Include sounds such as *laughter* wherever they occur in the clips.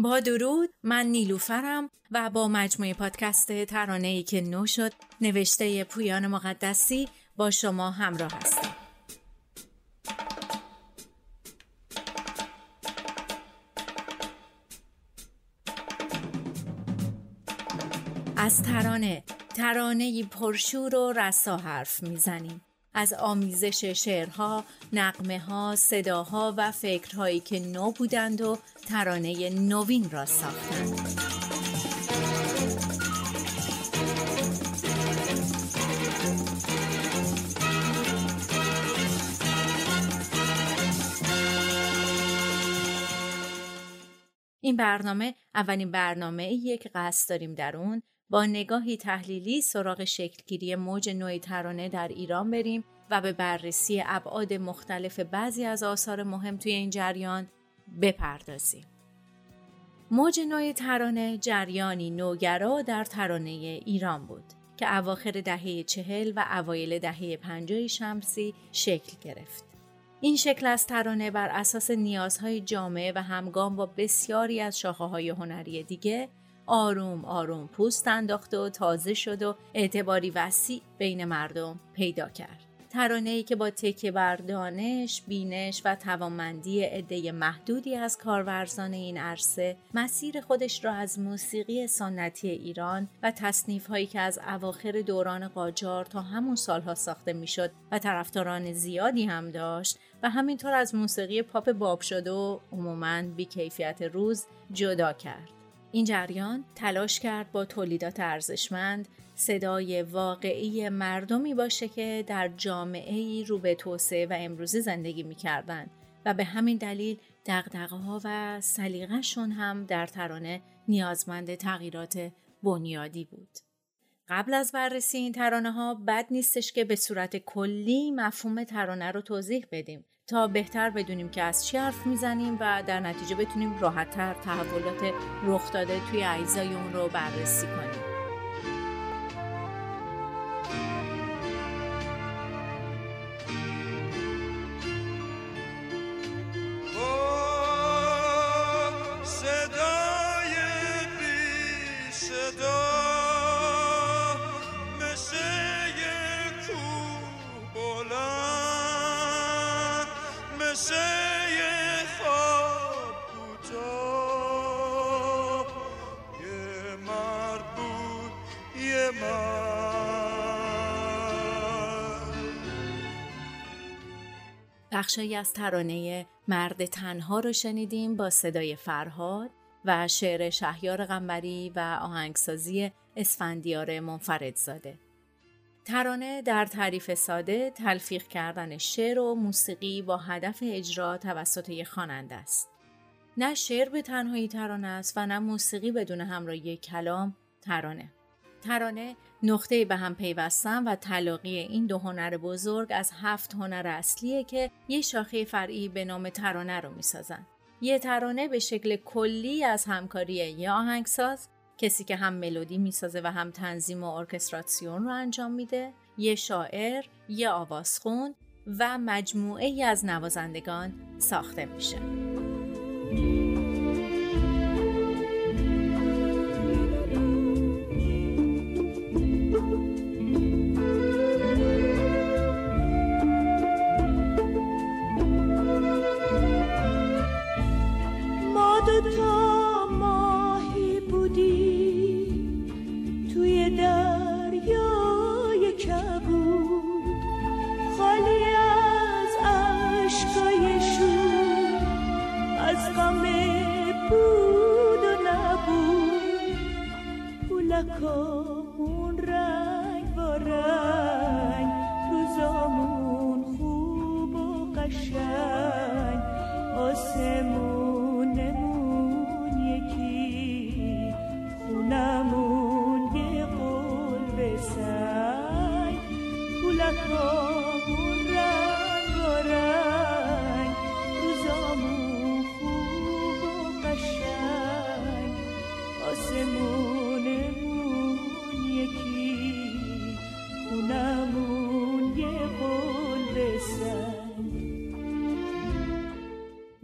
با درود من نیلوفرم و با مجموعه پادکست ترانه ای که نو شد نوشته پویان مقدسی با شما همراه هستم. از ترانه ترانه پرشور و رسا حرف می‌زنیم. از آمیزش شعرها، نقمه ها، صداها و فکرهایی که نو بودند و ترانه نوین را ساختند. این برنامه اولین برنامه ایه که قصد داریم در اون با نگاهی تحلیلی سراغ شکلگیری موج نوعی ترانه در ایران بریم و به بررسی ابعاد مختلف بعضی از آثار مهم توی این جریان بپردازیم. موج نوع ترانه جریانی نوگرا در ترانه ایران بود که اواخر دهه چهل و اوایل دهه پنجاه شمسی شکل گرفت. این شکل از ترانه بر اساس نیازهای جامعه و همگام با بسیاری از شاخه هنری دیگه آروم آروم پوست انداخته و تازه شد و اعتباری وسیع بین مردم پیدا کرد. ترانه ای که با تکیه بر دانش، بینش و توانمندی عده محدودی از کارورزان این عرصه مسیر خودش را از موسیقی سنتی ایران و تصنیف هایی که از اواخر دوران قاجار تا همون سالها ساخته می‌شد و طرفداران زیادی هم داشت و همینطور از موسیقی پاپ باب شده و عموماً بیکیفیت روز جدا کرد. این جریان تلاش کرد با تولیدات ارزشمند صدای واقعی مردمی باشه که در جامعه رو به توسعه و امروزی زندگی می‌کردند و به همین دلیل دقدقه ها و سلیقهشون هم در ترانه نیازمند تغییرات بنیادی بود. قبل از بررسی این ترانه ها بد نیستش که به صورت کلی مفهوم ترانه رو توضیح بدیم تا بهتر بدونیم که از چی حرف می‌زنیم و در نتیجه بتونیم راحتتر تحولات رخ داده توی اجزای اون رو بررسی کنیم. بخشی از ترانه مرد تنها رو شنیدیم با صدای فرهاد و شعر شهیار غنبری و آهنگسازی اسفندیار منفردزاده. ترانه در تعریف ساده تلفیق کردن شعر و موسیقی با هدف اجرا توسط یک خواننده است. نه شعر به تنهایی ترانه است و نه موسیقی بدون همراهی کلام ترانه. ترانه نقطه به هم پیوستن و تلاقی این دو هنر بزرگ از هفت هنر اصلیه که یه شاخه فرعی به نام ترانه رو می‌سازن. یه ترانه به شکل کلی از همکاری یه آهنگساز کسی که هم ملودی می‌سازه و هم تنظیم و ارکستراسیون رو انجام میده، یه شاعر، یه آوازخون و مجموعه ای از نوازندگان ساخته میشه. اون رنگ با رنگ روزامون خوب و قشنگ آسمونمون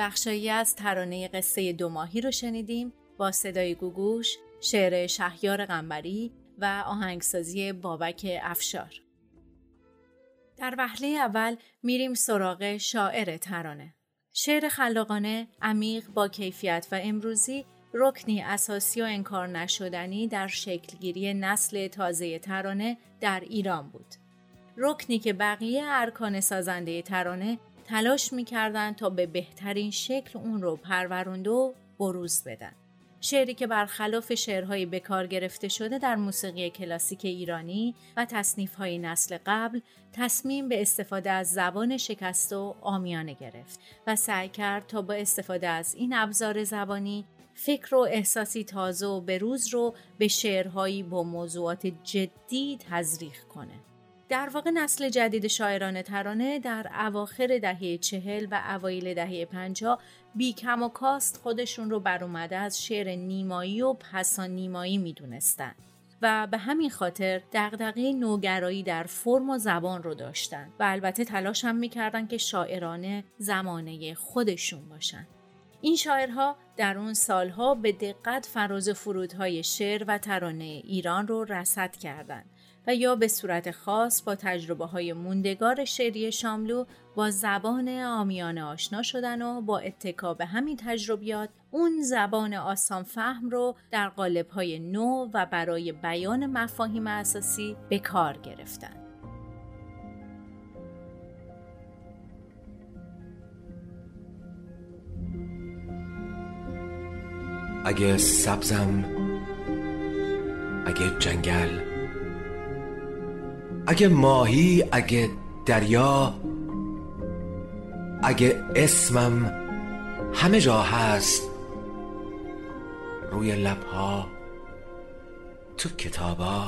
بخشایی از ترانه قصه دو ماهی رو شنیدیم با صدای گوگوش، شعر شهیار قنبری و آهنگسازی بابک افشار. در وهله اول میریم سراغ شاعر ترانه. شعر خلاقانه، عمیق با کیفیت و امروزی رکنی اساسی و انکار نشدنی در شکلگیری نسل تازه ترانه در ایران بود. رکنی که بقیه ارکان سازنده ترانه تلاش می‌کردند تا به بهترین شکل اون رو پرورونده و بروز بدن. شعری که برخلاف شعرهای بکار گرفته شده در موسیقی کلاسیک ایرانی و تصنیفهای نسل قبل تصمیم به استفاده از زبان شکست و آمیانه گرفت و سعی کرد تا با استفاده از این ابزار زبانی فکر و احساسی تازه و بروز رو به شعرهایی با موضوعات جدی تزریق کنه. در واقع نسل جدید شاعران ترانه در اواخر دهه چهل و اوایل دهه پنجاه بی کم و کاست خودشون رو بر اومده از شعر نیمایی و پسان نیمایی می‌دونستن و به همین خاطر دغدغه نوگرایی در فرم و زبان رو داشتن و البته تلاش هم می‌کردن که شاعرانه زمانه خودشون باشن. این شاعرها در اون سالها به دقت فراز فرودهای شعر و ترانه ایران رو رصد کردند و یا به صورت خاص با تجربه های موندگار شعری شاملو با زبان آمیانه آشنا شدن و با اتکا به همین تجربیات اون زبان آسان فهم رو در قالب های نو و برای بیان مفاهیم اساسی به کار گرفتن. اگه سبزم اگه جنگل اگه ماهی اگه دریا اگه اسمم همه جا هست. روی لبها تو کتابا.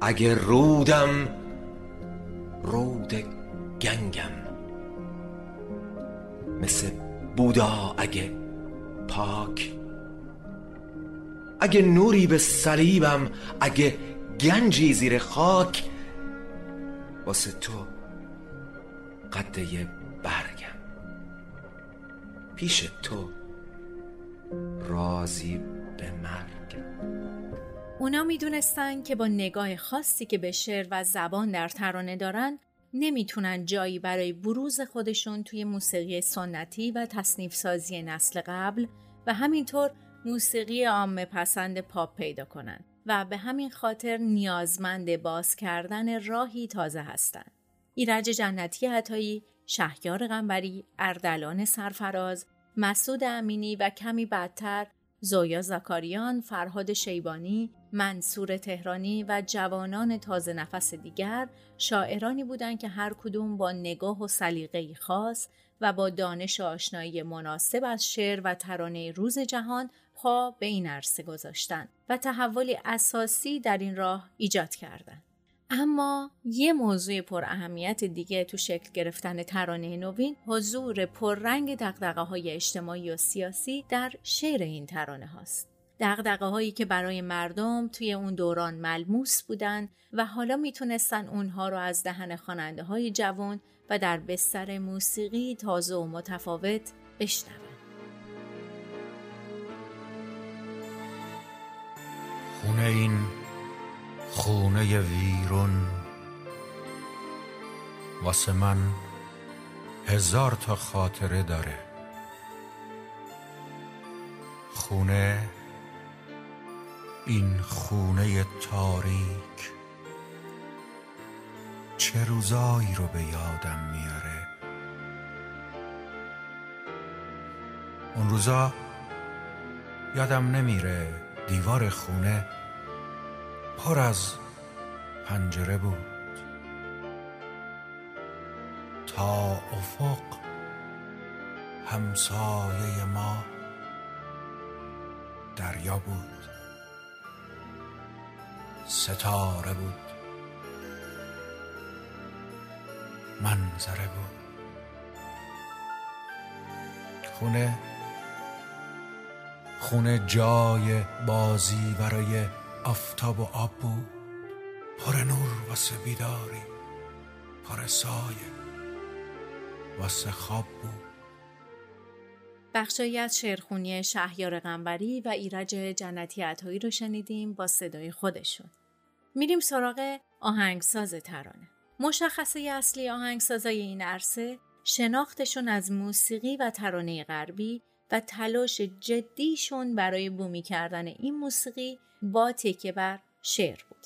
اگه رودم رود گنگم. مثل بودا اگه پاک. اگه نوری به صلیبم اگه گنجی زیر خاک واسه تو قده برگم. پیش تو رازی به مرگم اونا می‌دونستن که با نگاه خاصی که به شعر و زبان در ترانه دارن نمی‌تونن جایی برای بروز خودشون توی موسیقی سنتی و تصنیف سازی نسل قبل و همینطور موسیقی عامه پسند پاپ پیدا کنند و به همین خاطر نیازمند باز کردن راهی تازه هستند. ایرج جنتی عطایی، شهیار غنبری، اردلان سرفراز، مسعود امینی و کمی بدتر زویا زکاریان، فرهاد شیبانی، منصور تهرانی و جوانان تازه نفس دیگر شاعرانی بودند که هر کدوم با نگاه و سلیقه‌ای خاص و با دانش آشنایی مناسب از شعر و ترانه روز جهان پا به این عرصه گذاشتن و تحولی اساسی در این راه ایجاد کردند. اما یه موضوع پر اهمیت دیگه تو شکل گرفتن ترانه نوین حضور پررنگ دقدقه های اجتماعی و سیاسی در شعر این ترانه هاست. دقدقه هایی که برای مردم توی اون دوران ملموس بودن و حالا می‌تونستن اونها رو از دهن خواننده های جوان و در بستر موسیقی تازه و متفاوت بشنون. خونه این خونه ویرون. واسه من هزار تا خاطره داره. خونه این خونه تاریک. چه روزایی رو به یادم میاره؟ اون روزا یادم نمیره دیوار خونه پر از پنجره بود. تا افق همسایه ما دریا بود. ستاره بود. منظره بود. خونه خونه جای بازی برای آفتاب و آب بود پر نور واسه بیداری پر سایه واسه خواب بود بخشایی از شعرخونی شهیار قنبری و ایرج جنتی عطایی رو شنیدیم با صدای خودشون. میریم سراغ آهنگساز ترانه. مشخصه اصلی آهنگسازای این عرصه شناختشون از موسیقی و ترانه غربی و تلاش جدیشون برای بومی کردن این موسیقی با تکیه بر شعر بود.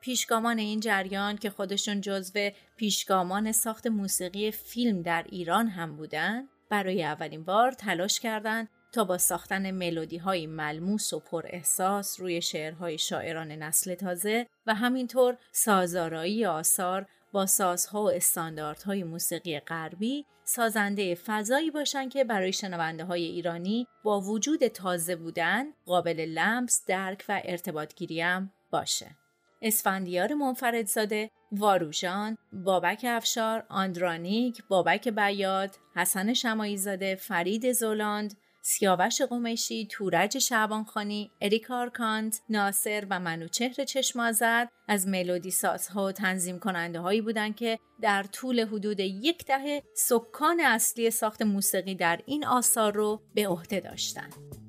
پیشگامان این جریان که خودشون جزو پیشگامان ساخت موسیقی فیلم در ایران هم بودن برای اولین بار تلاش کردند تا با ساختن ملودی های ملموس و پر احساس روی شعرهای شاعران نسل تازه و همینطور سازارایی آثار با سازها و استانداردهای موسیقی غربی سازنده فضایی باشن که برای شنونده های ایرانی با وجود تازه بودن قابل لمس، درک و ارتباطگیری هم باشه. اسفندیار منفردزاده، واروژان، بابک افشار، آندرانیک، بابک بیات، حسن شماعی‌زاده، فرید زولاند، سیاوش قمیشی، تورج شعبانخانی، اریک آرکانت، ناصر و منوچهر چشم‌آذر از ملودی سازها و تنظیم کننده هایی بودند که در طول حدود یک دهه سکان اصلی ساخت موسیقی در این آثار رو به عهده داشتند.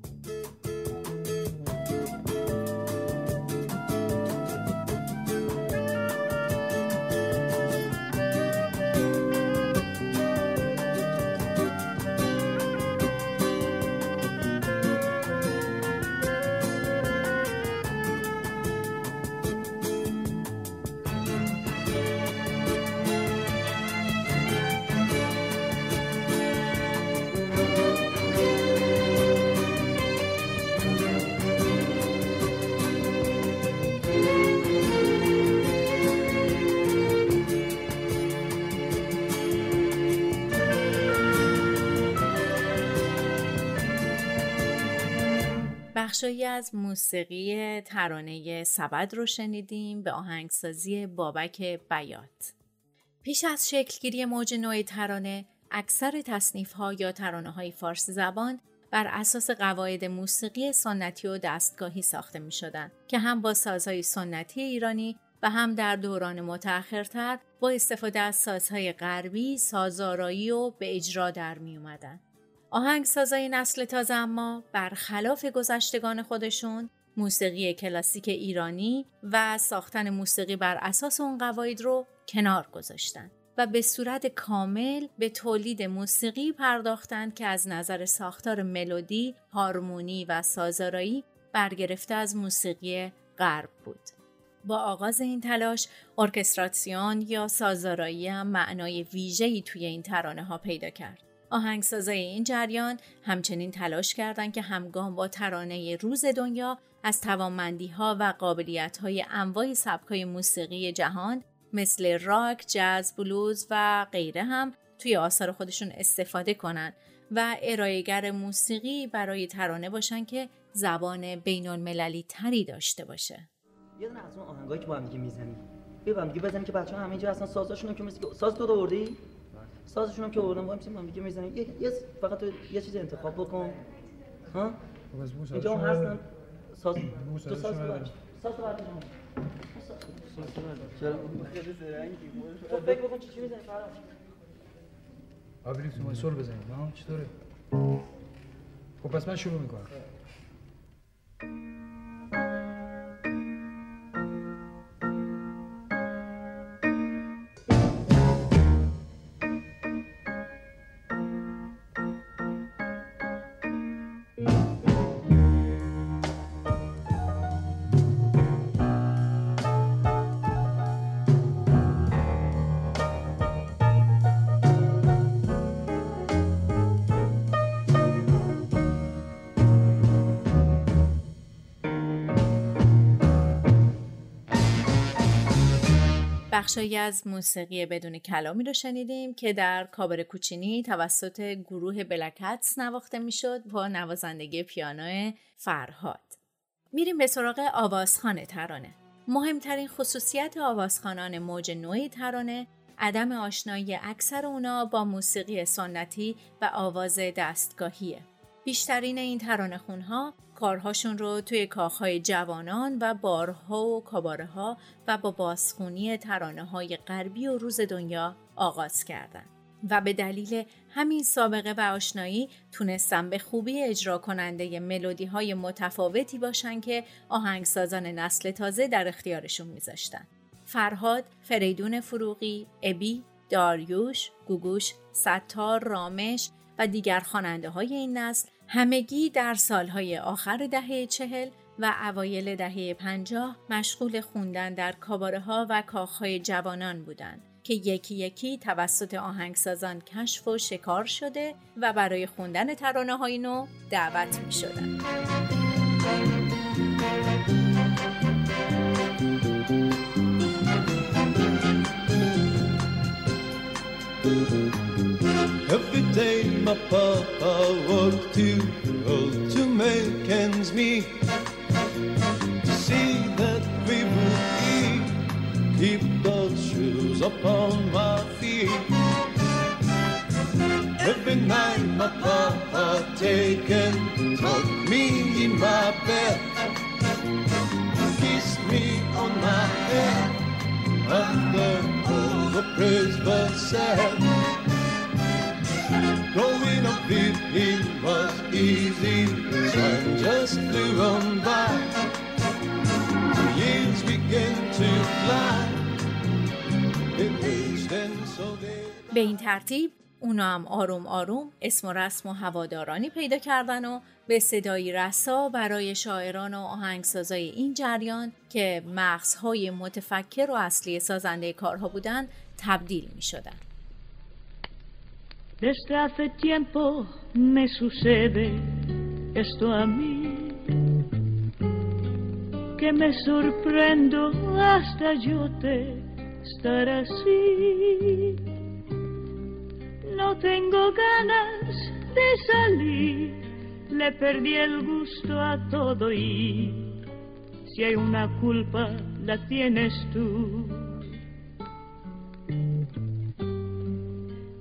بخشایی از موسیقی ترانه سبد رو شنیدیم به آهنگسازی بابک بیات. پیش از شکلگیری موج نوع ترانه، اکثر تصنیف ها یا ترانه های فارس زبان بر اساس قواعد موسیقی سنتی و دستگاهی ساخته می شدن که هم با سازهای سنتی ایرانی و هم در دوران متأخرتر با استفاده از سازهای غربی سازارایی و به اجرا در می اومدن. آهنگسازای نسل تازه اما برخلاف گذشتگان خودشون موسیقی کلاسیک ایرانی و ساختن موسیقی بر اساس اون قواعد رو کنار گذاشتن و به صورت کامل به تولید موسیقی پرداختند که از نظر ساختار ملودی، هارمونی و سازارایی برگرفته از موسیقی غرب بود. با آغاز این تلاش، ارکستراسیون یا سازارایی هم معنای ویژه‌ای توی این ترانه ها پیدا کرد. آهنگسازای این جریان همچنین تلاش کردند که همگام با ترانه روز دنیا از توانمندی ها و قابلیت های انواع سبکای موسیقی جهان مثل راک، جاز، بلوز و غیره هم توی آثار خودشون استفاده کنند و ارائهگر موسیقی برای ترانه باشن که زبان بین المللی تری داشته باشه. یه دونه از اون آهنگایی که با هم دیگه می‌زنیم. بیا با هم دیگه بزنیم که بچه‌ها همه اینجا اصلا سازاشون که مثل ساز تو آوردی؟ سازشون هم که آوردم با هم دیگه می‌زنیم یه, یه فقط تو یه چیز انتخاب بکن. ها؟ اینجا هم هستن. ساز *clears throat* تو ساز ببر ساز ببر چرا؟ تو فکر بکن چی چی می‌زنی فرام آبری تو سول بزنیم. ها چطوره؟ خب پس من شروع می‌کنم. بخشایی از موسیقی بدون کلامی رو شنیدیم که در کابر کوچینی توسط گروه بلکتس نواخته می‌شد با نوازندگی پیانو فرهاد. میریم به سراغ آوازخان ترانه. مهمترین خصوصیت آوازخانان موج نوعی ترانه عدم آشنایی اکثر اونا با موسیقی سنتی و آواز دستگاهیه. بیشترین این ترانه خونها کارهاشون رو توی کاخهای جوانان و بارها و کاباره ها و با بازخونی ترانه های غربی و روز دنیا آغاز کردن. و به دلیل همین سابقه و آشنایی تونستن به خوبی اجرا کننده ملودی های متفاوتی باشن که آهنگسازان نسل تازه در اختیارشون میذاشتن. فرهاد، فریدون فروغی، ابی، داریوش، گوگوش، ستار، رامش و دیگر خواننده های این نسل همگی در سالهای آخر دهه چهل و اوایل دهه پنجاه مشغول خوندن در کاباره ها و کاخهای جوانان بودند که یکی یکی توسط آهنگسازان کشف و شکار شده و برای خوندن ترانه های نو دعوت می شدن. Day my papa worked too hard to make ends meet. To see that we would eat, keep the shoes upon my feet. Every night my papa take and tuck me in my bed. Kiss me on my head after all the praise was easy, time just flew on by. The years began to fly. به این ترتیب اونا هم آروم آروم اسم و رسم و هوادارانی پیدا کردن و به صدایی رسا برای شاعران و آهنگسازای این جریان که مغزهای متفکر و اصلی سازنده کارها بودن تبدیل می شدن. Desde hace tiempo me sucede esto a mí, que me sorprendo hasta yo te estar así. No tengo ganas de salir, le perdí el gusto a todo y si hay una culpa la tienes tú.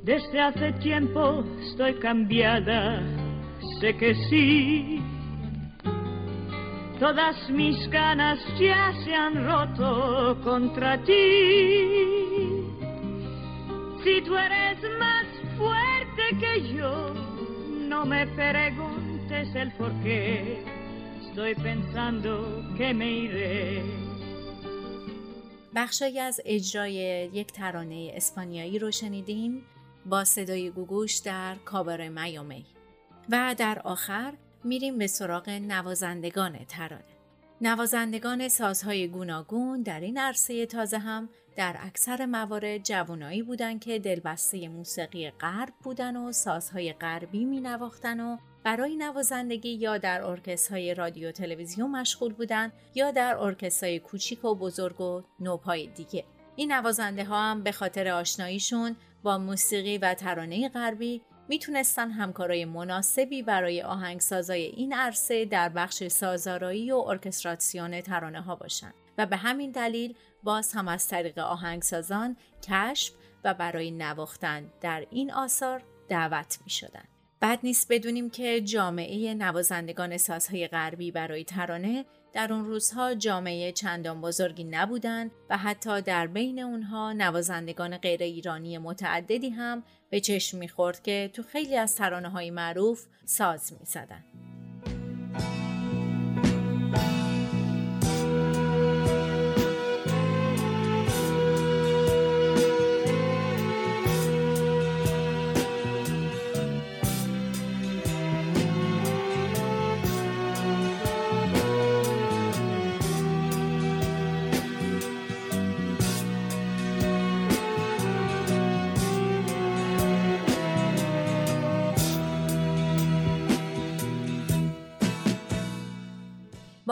Desde hace tiempo estoy cambiada, sé que sí. Todas mis ganas ya se han roto contra ti. Si tú eres más fuerte que yo, no me preguntes el por qué. Estoy pensando que me iré. بخشایی از اجرای یک ترانه اسپانیایی رو شنیدین با صدای گوگوش در کاباره میامی. و در آخر میریم به سراغ نوازندگان ترانه. نوازندگان سازهای گوناگون در این عرصه تازه هم در اکثر موارد جوانایی بودند که دلبسته موسیقی غرب بودن و سازهای غربی می نواختن و برای نوازندگی یا در ارکسترهای رادیو تلویزیون مشغول بودند یا در ارکسترهای کوچیک و بزرگ و نوپای دیگه. این نوازنده ها هم به خاطر آشناییشون با موسیقی و ترانه غربی می‌تونستن همکارای مناسبی برای آهنگسازای این عرصه در بخش سازارایی و ارکستراسیون ترانه ها باشن و به همین دلیل باز هم از طریق آهنگسازان کشف و برای نواختن در این آثار دعوت می شدن. بد نیست بدونیم که جامعه نوازندگان سازهای غربی برای ترانه در اون روزها جامعه چندان بزرگی نبودند و حتی در بین اونها نوازندگان غیر ایرانی متعددی هم به چشم می‌خورد که تو خیلی از ترانه های معروف ساز می‌زدن.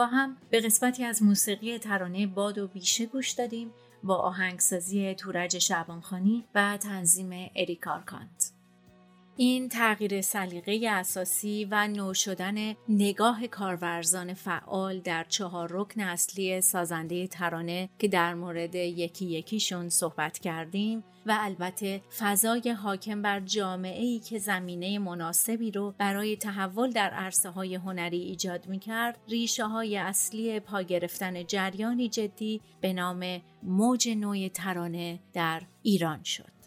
با هم به قسمتی از موسیقی ترانه باد و بیشه گوش دادیم با آهنگسازی تورج شعبانخانی و تنظیم اریک آرکانت. این تغییر سلیقه اساسی و نو شدن نگاه کارورزان فعال در چهار رکن اصلی سازنده ترانه که در مورد یکی یکیشون صحبت کردیم و البته فضای حاکم بر جامعه ای که زمینه مناسبی رو برای تحول در عرصه های هنری ایجاد می کرد ریشه های اصلی پا گرفتن جریانی جدی به نام موج نوع ترانه در ایران شد.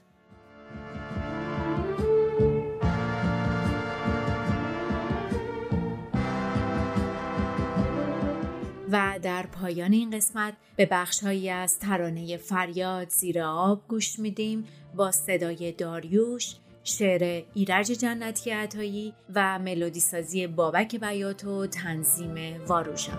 و در پایان این قسمت به بخشهایی از ترانه فریاد زیر آب گوش میدیم با صدای داریوش شعر ایرج جنتی عطایی و ملودی سازی بابک بیات و تنظیم عاشق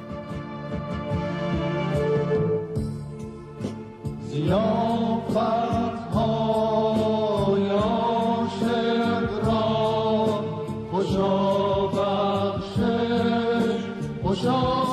را